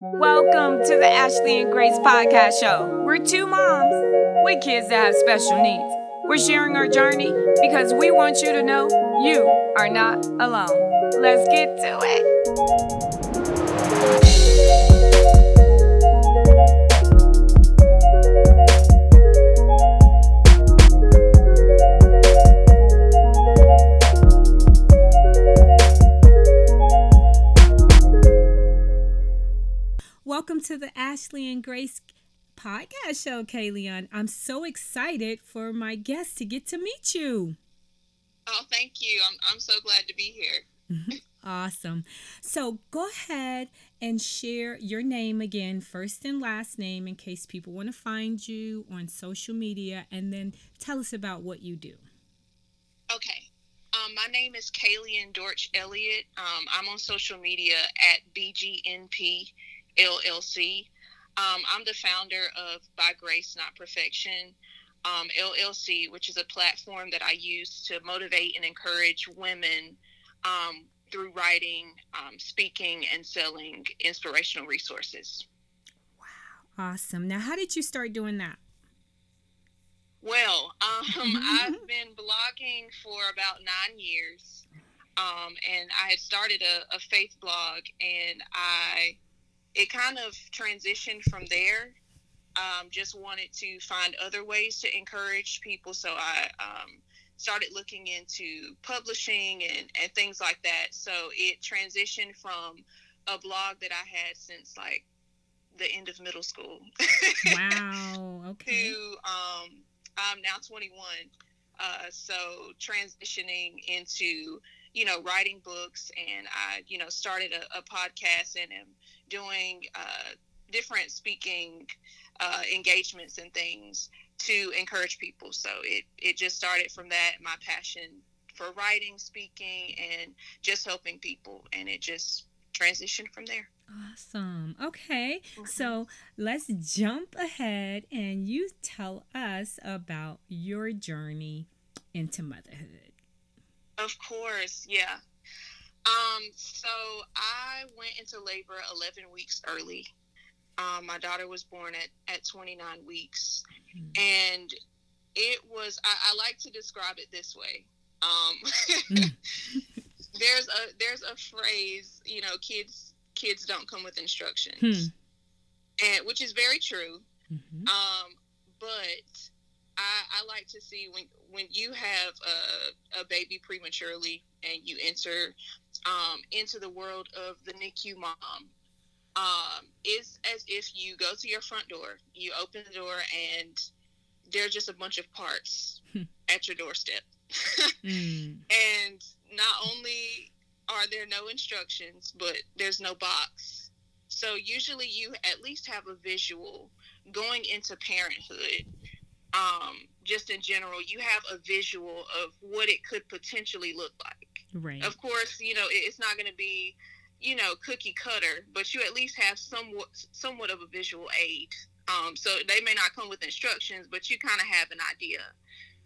Welcome to the Ashley and Grace podcast show. We're two moms with kids that have special needs. We're sharing our journey because we want you to know you are not alone. Let's get to it. Welcome to the Ashley and Grace podcast show, Kayleon. I'm so excited for my guest to get to meet you. Oh, thank you. I'm, I'm so glad to be here. awesome. So go ahead and share your name again, first and last name, in case people want to find you on social media, and then tell us about what you do. Okay. Um, my name is Kayleon Dortch Elliott. Um, I'm on social media at BGNP LLC. Um, I'm the founder of By Grace Not Perfection um, LLC, which is a platform that I use to motivate and encourage women um, through writing, um, speaking, and selling inspirational resources. Wow, awesome. Now, how did you start doing that? Well, um, I've been blogging for about nine years. Um, and I had started a, a faith blog, and I it kind of transitioned from there. Um, just wanted to find other ways to encourage people, so I um, started looking into publishing and, and things like that. So it transitioned from a blog that I had since like the end of middle school. wow. Okay. to um, I'm now 21. Uh, so transitioning into you know writing books and I you know started a, a podcast and am doing uh, different speaking uh, engagements and things to encourage people. So it, it just started from that, my passion for writing, speaking, and just helping people. And it just transitioned from there. Awesome. Okay. Mm-hmm. So let's jump ahead and you tell us about your journey into motherhood. Of course. Yeah. Um, so I went into labor 11 weeks early. Um, my daughter was born at, at 29 weeks. Mm-hmm. And it was, I, I, like to describe it this way. Um, mm. there's a, there's a phrase, you know, kids, kids don't come with instructions. Hmm. And which is very true. Mm-hmm. Um, but I, I like to see when when you have a, a baby prematurely and you enter um, into the world of the NICU mom. Um, it's as if you go to your front door, you open the door, and there's just a bunch of parts hmm. at your doorstep. mm. And not only are there no instructions, but there's no box. So usually you at least have a visual going into parenthood. Um, just in general, you have a visual of what it could potentially look like. Right. Of course, you know it's not going to be, you know, cookie cutter, but you at least have somewhat somewhat of a visual aid. Um, so they may not come with instructions, but you kind of have an idea.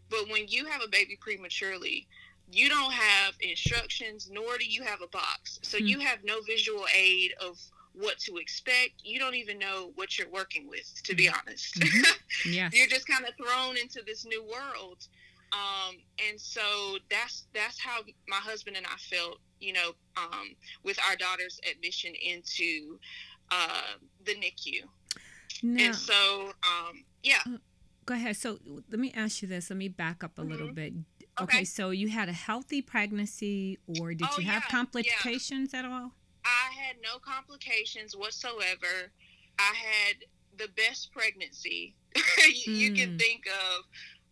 But when you have a baby prematurely, you don't have instructions, nor do you have a box. So mm-hmm. you have no visual aid of what to expect. You don't even know what you're working with, to be mm-hmm. honest. Mm-hmm. Yeah. you're just kind of thrown into this new world. Um, and so that's that's how my husband and I felt, you know, um, with our daughter's admission into uh, the NICU. Now, and so, um, yeah. Uh, go ahead. So let me ask you this. Let me back up a mm-hmm. little bit. Okay. okay. so you had a healthy pregnancy, or did oh, you have yeah, complications yeah. at all? Had no complications whatsoever. I had the best pregnancy you, mm. you can mm. think of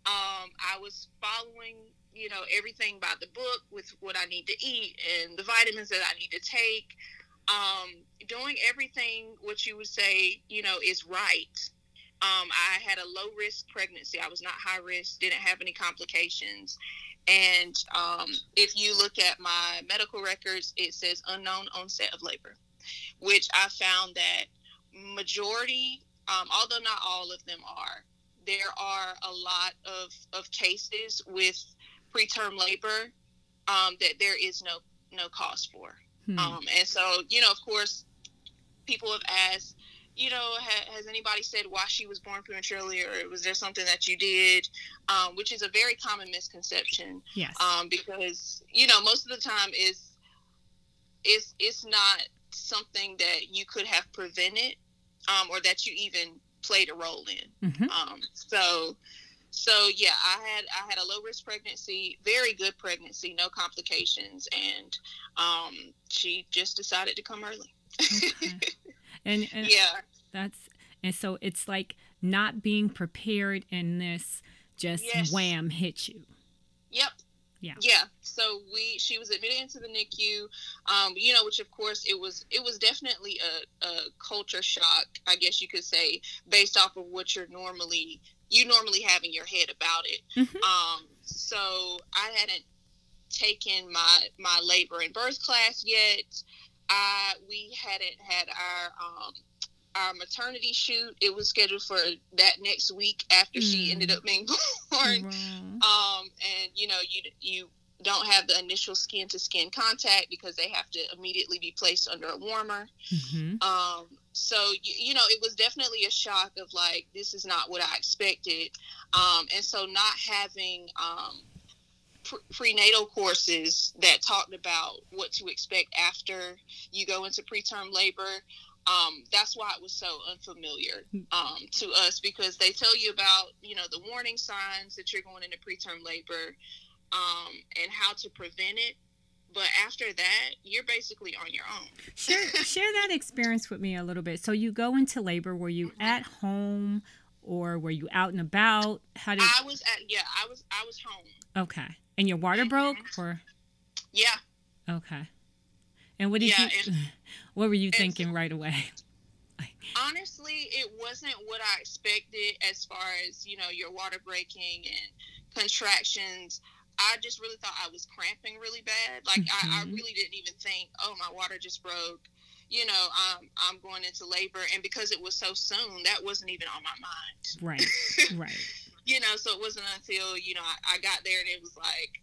um, I was following, you know, everything by the book with what I need to eat and the vitamins that I need to take. Um, doing everything what you would say, you know, is right. Um, I had a low risk pregnancy. I was not high risk, didn't have any complications. And um, if you look at my medical records, it says unknown onset of labor, which I found that majority, um, although not all of them are, there are a lot of, of cases with preterm labor um, that there is no no cause for. Hmm. Um, and so, you know, of course, people have asked, you know, ha, has anybody said why she was born prematurely, or was there something that you did, um, which is a very common misconception. Yes. Um, because you know, most of the time is it's it's not something that you could have prevented, um, or that you even played a role in. hmm Um, so, so yeah, I had I had a low risk pregnancy, very good pregnancy, no complications, and um, she just decided to come early. Okay. And, and yeah, that's and so it's like not being prepared and this just Yes. wham hit you. yep. Yeah. Yeah. So we she was admitted into the NICU, um, you know, which of course it was it was definitely a, a culture shock, I guess you could say, based off of what you're normally you normally have in your head about it. Mhm. Um, so I hadn't taken my my labor and birth class yet. I we hadn't had our um, our maternity shoot. It was scheduled for that next week after she Mm. ended up being born. Wow. Um, and you know you you don't have the initial skin to skin contact because they have to immediately be placed under a warmer. Mhm. Um, so you, you know, it was definitely a shock of like this is not what I expected, um, and so not having um, prenatal courses that talked about what to expect after you go into preterm labor. Um, that's why it was so unfamiliar um, to us because they tell you about you know the warning signs that you're going into preterm labor um, and how to prevent it. But after that, you're basically on your own. Share share that experience with me a little bit. So you go into labor. Were you at home or were you out and about? How did? I was at yeah, I was I was home. Okay. And your water broke or? Yeah. Okay. And what did Yeah, you? what were you and thinking right away? Honestly, it wasn't what I expected as far as, you know, your water breaking and contractions. I just really thought I was cramping really bad. Like I, I Mhm. really didn't even think, oh my water just broke. You know, um, I'm going into labor and because it was so soon, that wasn't even on my mind. Right. Right. you know, so it wasn't until, you know, I, I got there and it was like,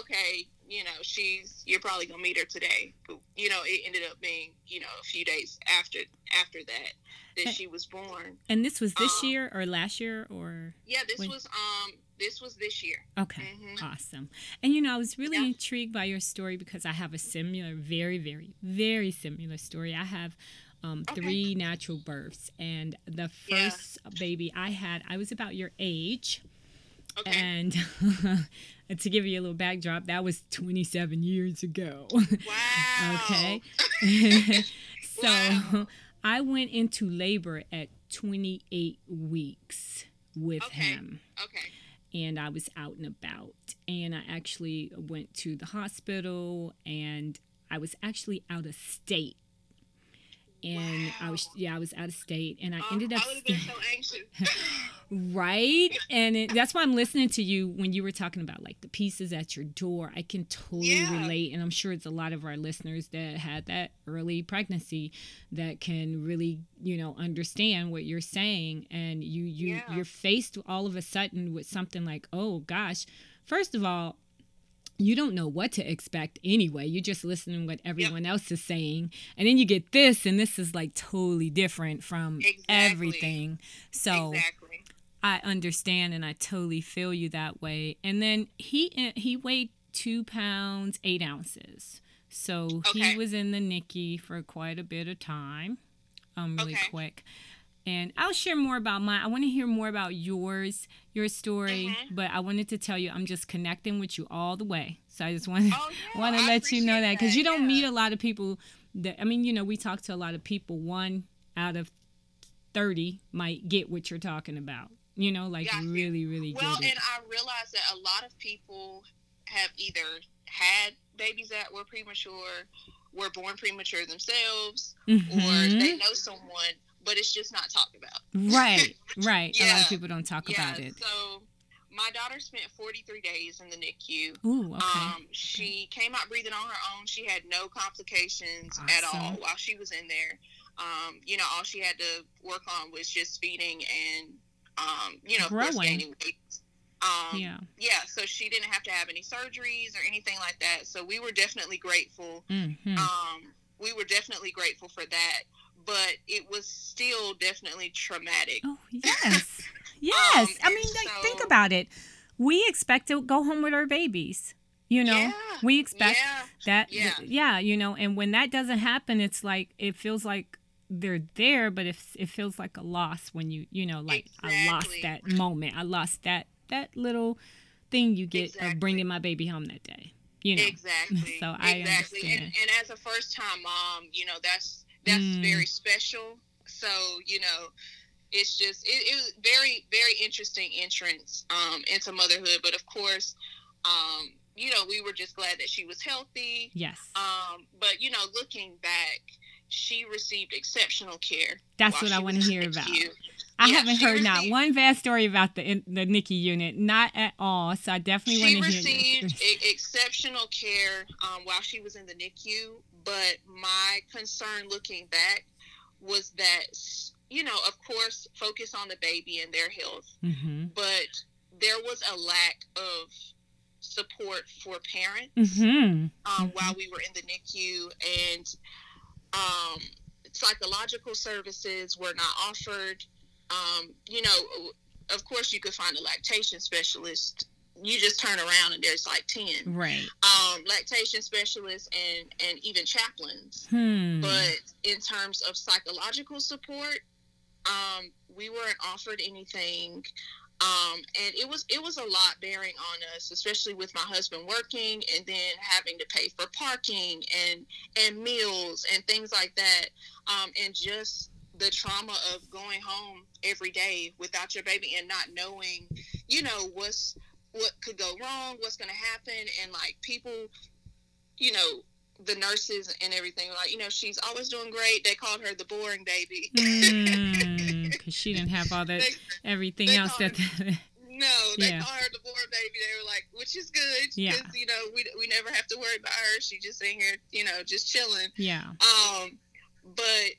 okay, you know, she's you're probably gonna meet her today. But, you know, it ended up being, you know, a few days after after that that Eh. she was born. And this was this Um, year or last year or? Yeah, this When- was um this was this year. Okay. Mhm. Awesome. And you know, I was really Yeah. intrigued by your story because I have a similar, very, very, very similar story. I have um, Okay. three natural births, and the Yeah. first baby I had, I was about your age. Okay. And to give you a little backdrop, that was 27 years ago. wow. okay. so Wow. I went into labor at 28 weeks with Okay. him Okay. And I was out and about. And I actually went to the hospital and I was actually out of state. And I was yeah, I was out of state and I Oh, ended up I would have been so anxious. right and it, that's why I'm listening to you when you were talking about like the pieces at your door. I can totally Yeah. relate and I'm sure it's a lot of our listeners that had that early pregnancy that can really, you know, understand what you're saying and you you Yeah. you're faced all of a sudden with something like, "Oh gosh, first of all, you don't know what to expect anyway. You're just listening to what everyone else is saying. And then you get this, and this is like totally different from Exactly. everything. So exactly. I understand and I totally feel you that way. And then he he weighed two pounds eight ounces. So Okay. he was in the NICU for quite a bit of time. Um really Okay. quick. And I'll share more about mine. I want to hear more about yours, your story. Mhm. But I wanted to tell you I'm just connecting with you all the way. So I just want Oh, yeah, want to let you know that because you don't yeah. meet a lot of people that I mean, you know, we talk to a lot of people. One out of thirty might get what you're talking about. You know, like Got you. really, really Well, and I realize that a lot of people have either had babies that were premature, were born premature themselves, or Mhm. they know someone, but it's just not talked about. right, right. A lot of people don't talk yeah. about it. So my daughter spent 43 days in the NICU. Ooh, okay. Um, she came out breathing on her own. She had no complications at all while she was in there. Um, you know, all she had to work on was just feeding and, um, you know, of course, gaining weight. Um, yeah. yeah, so she didn't have to have any surgeries or anything like that. So we were definitely grateful. hmm Um, we were definitely grateful for that. but it was still definitely traumatic. Oh yes, yes. Um, I mean, like, think about it. We expect to go home with our babies. You know, Yeah, we expect yeah, that. yeah. yeah. You know, and when that doesn't happen, it's like it feels like they're there, but it it feels like a loss when you you know like I lost that moment. I lost that that little thing you get Exactly. of bringing my baby home that day. You know. Exactly. So I exactly. And, understand. and as a first time mom, you know, that's that's Mm. very special. So, you know, it's just it, it was very, very interesting entrance um into motherhood. But of course, um, you know, we were just glad that she was healthy. Yes. Um, but you know, looking back, she received exceptional care. That's what I want to hear about. NICU. I Yeah, haven't heard not one bad story about the the NICU unit, not at all. So I definitely want to hear She received exceptional care um, while she was in the NICU. But my concern looking back was that, you know, of course, focus on the baby and their health, Mm-hmm. but there was a lack of support for parents Mm-hmm. um, Mhm. while we were in the NICU, and um, psychological services were not offered. Um, you know, of course, you could find a lactation specialist. You just turn around and there's like ten Right. um, lactation specialists and and even chaplains. Hmm. But in terms of psychological support, um, we weren't offered anything. Um, and it was it was a lot bearing on us, especially with my husband working and then having to pay for parking and and meals and things like that. Um, and just the trauma of going home every day without your baby and not knowing, you know, what's what could go wrong, what's going to happen, and like people, you know, the nurses and everything, like you know, she's always doing great. They called her the boring baby. Because she didn't have all that They- everything they else that. No, they Yeah. call her the boring baby. They were like, which is good Yeah. you know we we never have to worry about her. She just in here, you know, just chilling. yeah. Um, but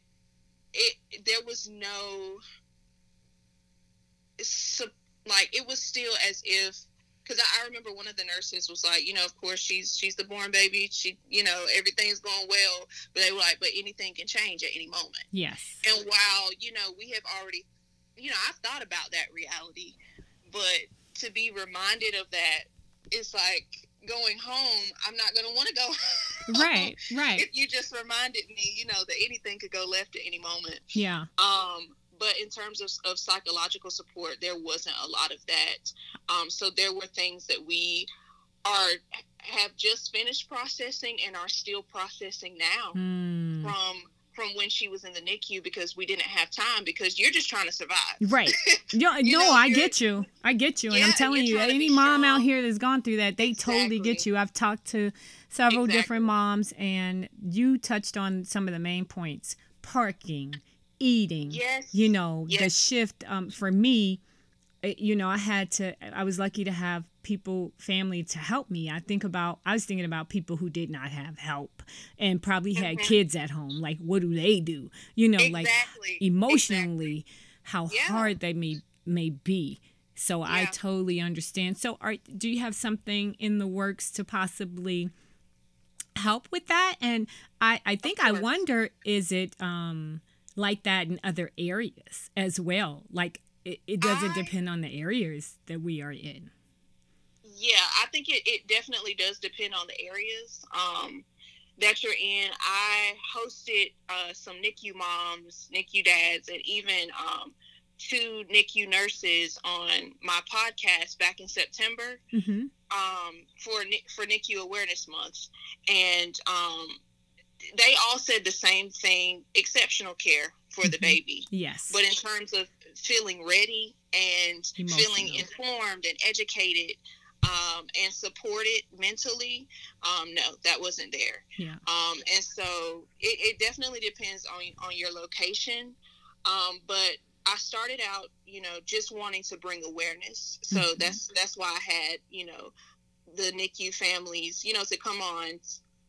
it there was no like it was still as if because I, I remember one of the nurses was like, you know, of course she's she's the born baby. She, you know, everything's going well. But they were like, but anything can change at any moment. Yes. And while you know we have already, you know, I've thought about that reality, but to be reminded of that, it's like going home. I'm not gonna want to go. home Right. Right. if you just reminded me, you know, that anything could go left at any moment. Yeah. Um, but in terms of, of psychological support, there wasn't a lot of that. Um, so there were things that we are have just finished processing and are still processing now Hmm. from from when she was in the NICU because we didn't have time because you're just trying to survive. Right. No, You no, know, I get you. I get you. and I'm telling you, any mom out here that's gone through that, they totally get you. I've talked to several Exactly. different moms, and you touched on some of the main points parking, eating. Yes. You know, the shift um, for me, you know, I had to, I was lucky to have people, family to help me. I think about, I was thinking about people who did not have help and probably had Mhm. kids at home. Like, what do they do? You know, like Exactly. emotionally how Yeah. hard they may may be. So I totally understand. So are do you have something in the works to possibly help with that? And I I think I wonder is it um like that in other areas as well? Like it, it doesn't I- depend on the areas that we are in. Yeah, I think it, it definitely does depend on the areas um, that you're in. I hosted uh, some NICU moms, NICU dads, and even um, two NICU nurses on my podcast back in September Mm-hmm. um, for for NICU Awareness Month, and um, they all said the same thing: exceptional care for the Mhm. baby. Yes. But in terms of feeling ready and feeling informed and educated um, and supported mentally, um, no, that wasn't there. yeah. Um, and so it, it definitely depends on on your location. Um, but I started out, you know, just wanting to bring awareness. So Mhm. that's that's why I had, you know, the NICU families, you know, to come on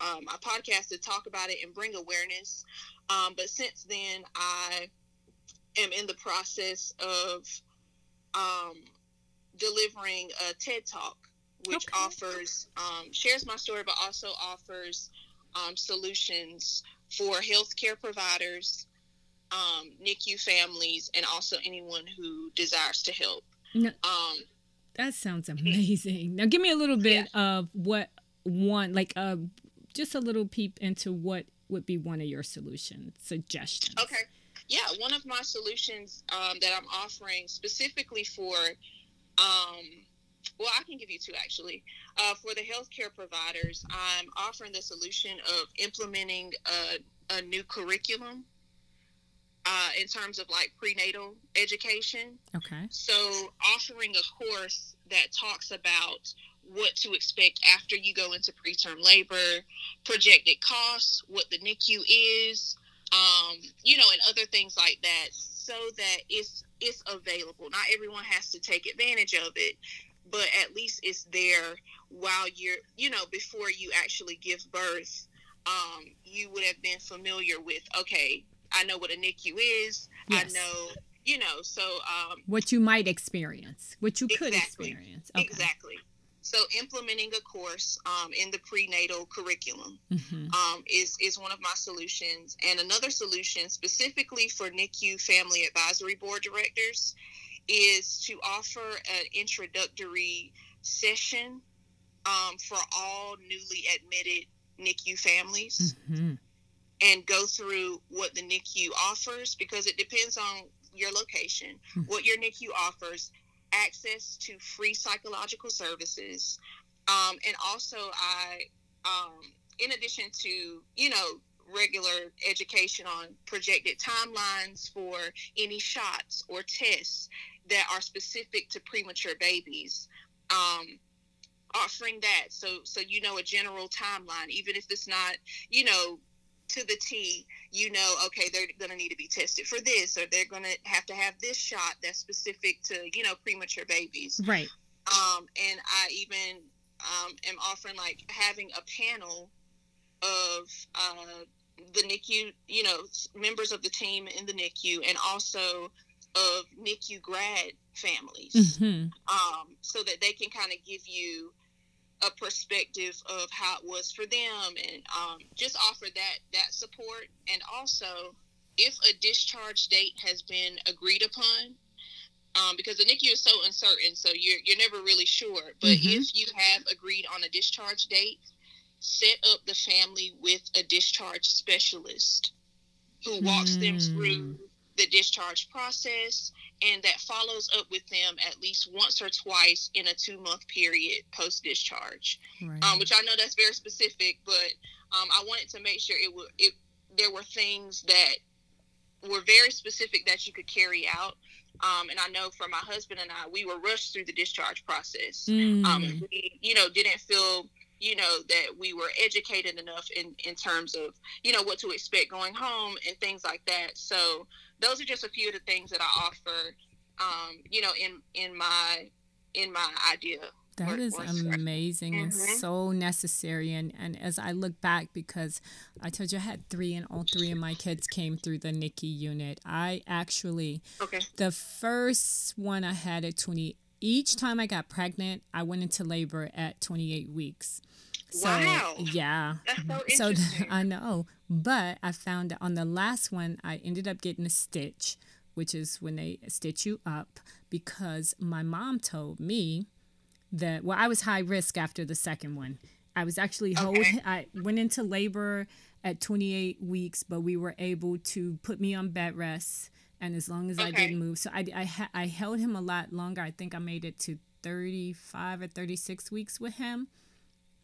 um, my podcast to talk about it and bring awareness. Um, but since then, I am in the process of um, delivering a TED Talk, which Okay. offers um, shares my story, but also offers um, solutions for healthcare providers um, NICU families and also anyone who desires to help. No, Um, that sounds amazing. Now, give me a little bit of what one, like, uh, just a little peep into what would be one of your solution suggestions. Okay. Yeah, one of my solutions um, that I'm offering specifically for, um, well, I can give you two actually. Uh, for the healthcare providers, I'm offering the solution of implementing a, a new curriculum uh, in terms of like prenatal education. Okay. So, offering a course that talks about what to expect after you go into preterm labor, projected costs, what the NICU is, um, you know, and other things like that, so that it's it's available. Not everyone has to take advantage of it, but at least it's there while you're, you know, before you actually give birth. Um, you would have been familiar with, okay, I know what a NICU is. Yes. I know, you know, so um, What you might experience, what you could experience. Okay. Exactly. So implementing a course um, in the prenatal curriculum hmm um, is is one of my solutions, and another solution specifically for NICU family advisory board directors is to offer an introductory session um, for all newly admitted NICU families hmm and go through what the NICU offers because it depends on your location, Mhm. what your NICU offers, access to free psychological services, um, and also I, um, in addition to you know regular education on projected timelines for any shots or tests that are specific to premature babies. Um, offering that so so you know a general timeline even if it's not you know to the T, you know, okay, they're going to need to be tested for this, or they're going to have to have this shot that's specific to, you know, premature babies. Right. Um, and I even um, am offering like having a panel of uh, the NICU, you know, members of the team in the NICU, and also of NICU grad families hmm um, so that they can kind of give you a perspective of how it was for them and um, just offer that that support. And also if a discharge date has been agreed upon um, because the NICU is so uncertain so you're, you're never really sure. But Mhm. if you have agreed on a discharge date set up the family with a discharge specialist who walks them through the discharge process and that follows up with them at least once or twice in a two month period post discharge. Right. Um, which I know that's very specific, but um, I wanted to make sure it would it there were things that were very specific that you could carry out. Um, and I know for my husband and I, we were rushed through the discharge process. Mm. Um, we, you know, didn't feel, you know, that we were educated enough in, in terms of, you know, what to expect going home and things like that. So those are just a few of the things that I offer, um, you know, in, in my, in my idea. That is amazing and Mhm. so necessary. And, and as I look back, because I told you I had three, and all three of my kids came through the NICU unit. I actually, Okay. the first one I had at 20, each time I got pregnant, I went into labor at 28 weeks. So, Wow. yeah. That's so So. I know, but I found that on the last one, I ended up getting a stitch, which is when they stitch you up, because my mom told me that well, I was high risk after the second one. I was actually hold. Okay. I went into labor at 28 weeks, but we were able to put me on bed rest, and as long as I didn't move, so I I, I held him a lot longer. I think I made it to 35 or 36 weeks with him.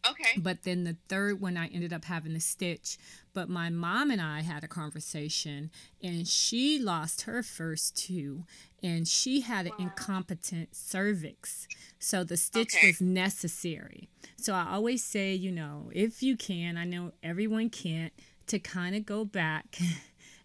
Okay. But then the third one, I ended up having a stitch. But my mom and I had a conversation, and she lost her first two, and she had an incompetent cervix. So the stitch Okay. was necessary. So I always say, you know, if you can, I know everyone can't, to kind of go back.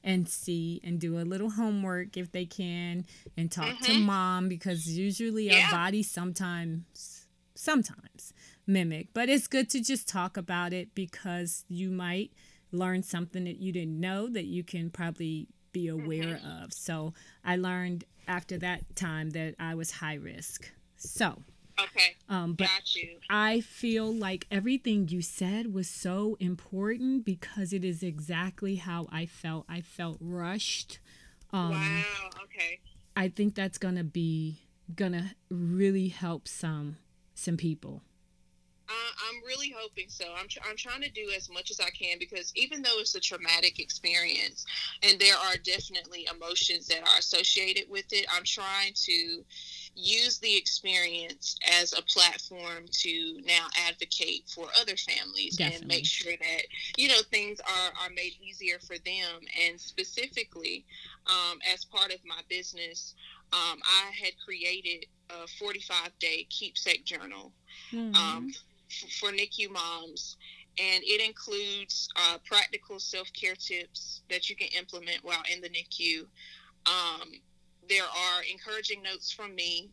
And see and do a little homework if they can, and talk to Mhm. mom because usually Yeah. our bodies sometimes, sometimes mimic. But it's good to just talk about it because you might learn something that you didn't know that you can probably be aware of. So I learned after that time that I was high risk. So, Okay. um, but Got you. I feel like everything you said was so important because it is exactly how I felt. I felt rushed. Um, wow. Okay. I think that's gonna be gonna really help some some people. Uh, I'm really hoping so. I'm, tr- I'm trying to do as much as I can because even though it's a traumatic experience and there are definitely emotions that are associated with it, I'm trying to use the experience as a platform to now advocate for other families and make sure that you know things are, are made easier for them and specifically um, as part of my business um, i had created a 45 day keepsake journal Mm-hmm. um, for NICU moms, and it includes uh, practical self care tips that you can implement while in the NICU. Um, there are encouraging notes from me,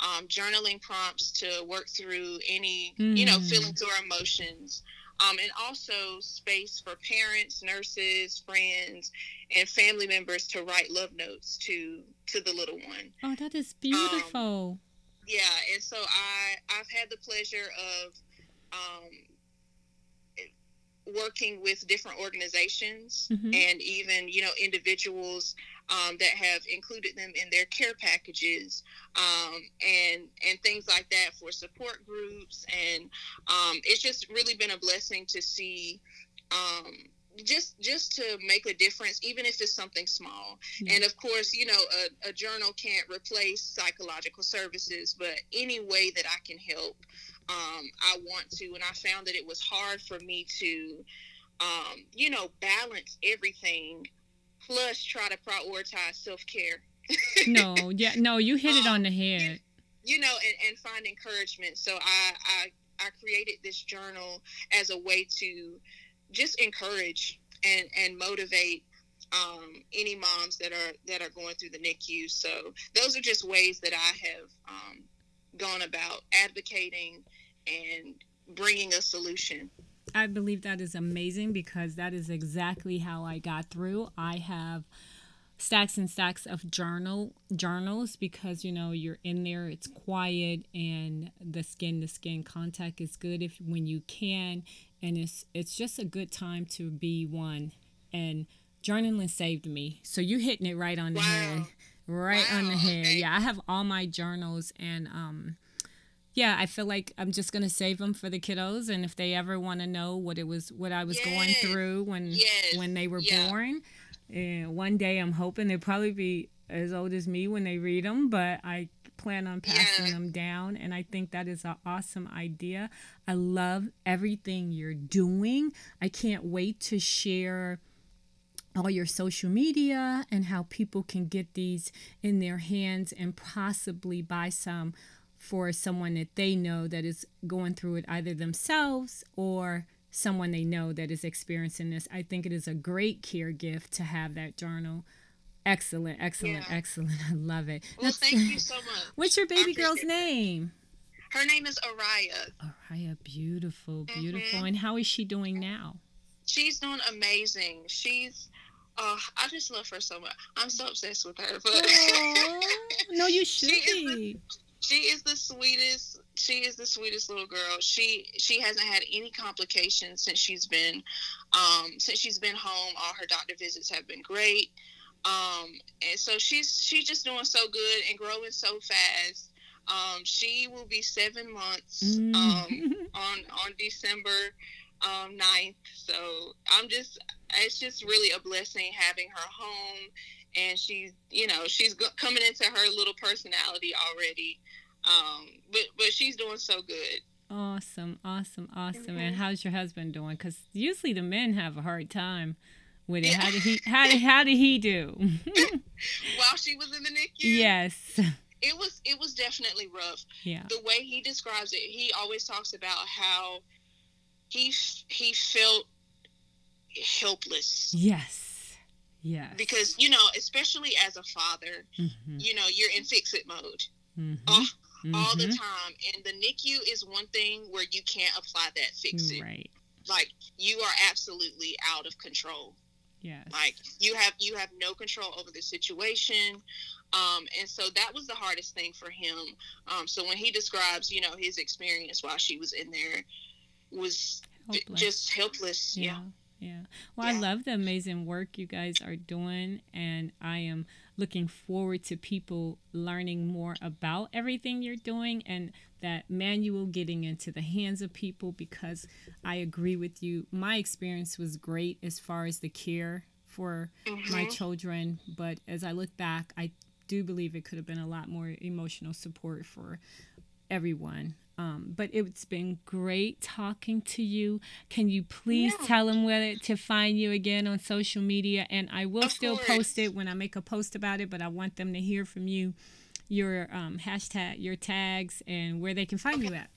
um, journaling prompts to work through any you know Mm. feelings or emotions. Um, and also space for parents, nurses, friends, and family members to write love notes to to the little one oh, that is beautiful. yeah and so i i've had the pleasure of um working with different organizations Mhm. and even you know individuals um, that have included them in their care packages um, and and things like that for support groups and um, it's just really been a blessing to see um, just just to make a difference even if it's something small Yeah. and of course you know a, a journal can't replace psychological services but any way that i can help um, i want to and i found that it was hard for me to um, you know balance everything plus try to prioritize self-care no, yeah, no, you hit it Um, on the head. you know and, and find encouragement so I, I i created this journal as a way to just encourage and and motivate um, any moms that are that are going through the NICU. So those are just ways that I have um, gone about advocating and bringing a solution. I believe that is amazing because that is exactly how I got through. I have stacks and stacks of journal journals because you know you're in there it's quiet and the skin to skin contact is good if when you can and it's it's just a good time to be one and journaling saved me so you hitting it right on the head Wow. Right on the Wow, head okay. yeah i have all my journals and um yeah i feel like i'm just gonna save them for the kiddos and if they ever want to know what it was what i was going through when Yes. when they were Yeah. born and one day i'm hoping they'll probably be as old as me when they read them but i plan on passing Yeah. them down and i think that is an awesome idea i love everything you're doing i can't wait to share all your social media and how people can get these in their hands and possibly buy some for someone that they know that is going through it either themselves or someone they know that is experiencing this. I think it is a great care gift to have that journal. Excellent, excellent, Yeah. excellent. I love it. Well, That's- thank you so much. What's your baby girl's name? Her name is Araya. Araya, beautiful, beautiful. Mhm. And how is she doing now? She's doing amazing. She's, uh, I just love her so much. I'm so obsessed with her. But no, you should She is the- she is the sweetest she is the sweetest little girl she she hasn't had any complications since she's been um since she's been home all her doctor visits have been great um and so she's she's just doing so good and growing so fast um she will be seven months um Mm. on on december um 9th so i'm just it's just really a blessing having her home and she's you know she's coming into her little personality already um but but she's doing so good Awesome, awesome, awesome. And Mhm. how's your husband doing? Because usually the men have a hard time with it. Yeah. How did he? How did how did he do? while she was in the NICU yes. it was it was definitely rough Yeah. the way he describes it he always talks about how he he felt helpless Yes. Yes. because you know especially as a father Mhm, you know you're in fix it mode mhm, oh, all the mhm. time and the NICU is one thing where you can't apply that fix it Right. like you are absolutely out of control Yes. like you have you have no control over the situation um, and so that was the hardest thing for him um, so when he describes you know his experience while she was in there was Helpless. just helpless yeah Yeah. Yeah. Well, I love the amazing work you guys are doing, and I am looking forward to people learning more about everything you're doing and that manual getting into the hands of people because I agree with you. My experience was great as far as the care for mm-hmm. my children, but as I look back, I do believe it could have been a lot more emotional support for everyone. Um, but it's been great talking to you. Can you please yeah. tell them where to find you again on social media? And I will of still course. post it when I make a post about it, but I want them to hear from you your um, hashtag, your tags, and where they can find okay. you at.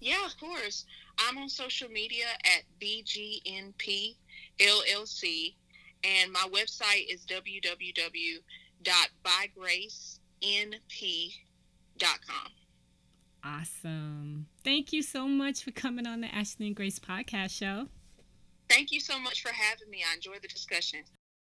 Yeah, of course. I'm on social media at BGNP LLC, and my website is www.bygracenp.com. Awesome. Thank you so much for coming on the Ashley and Grace podcast show. Thank you so much for having me. I enjoyed the discussion.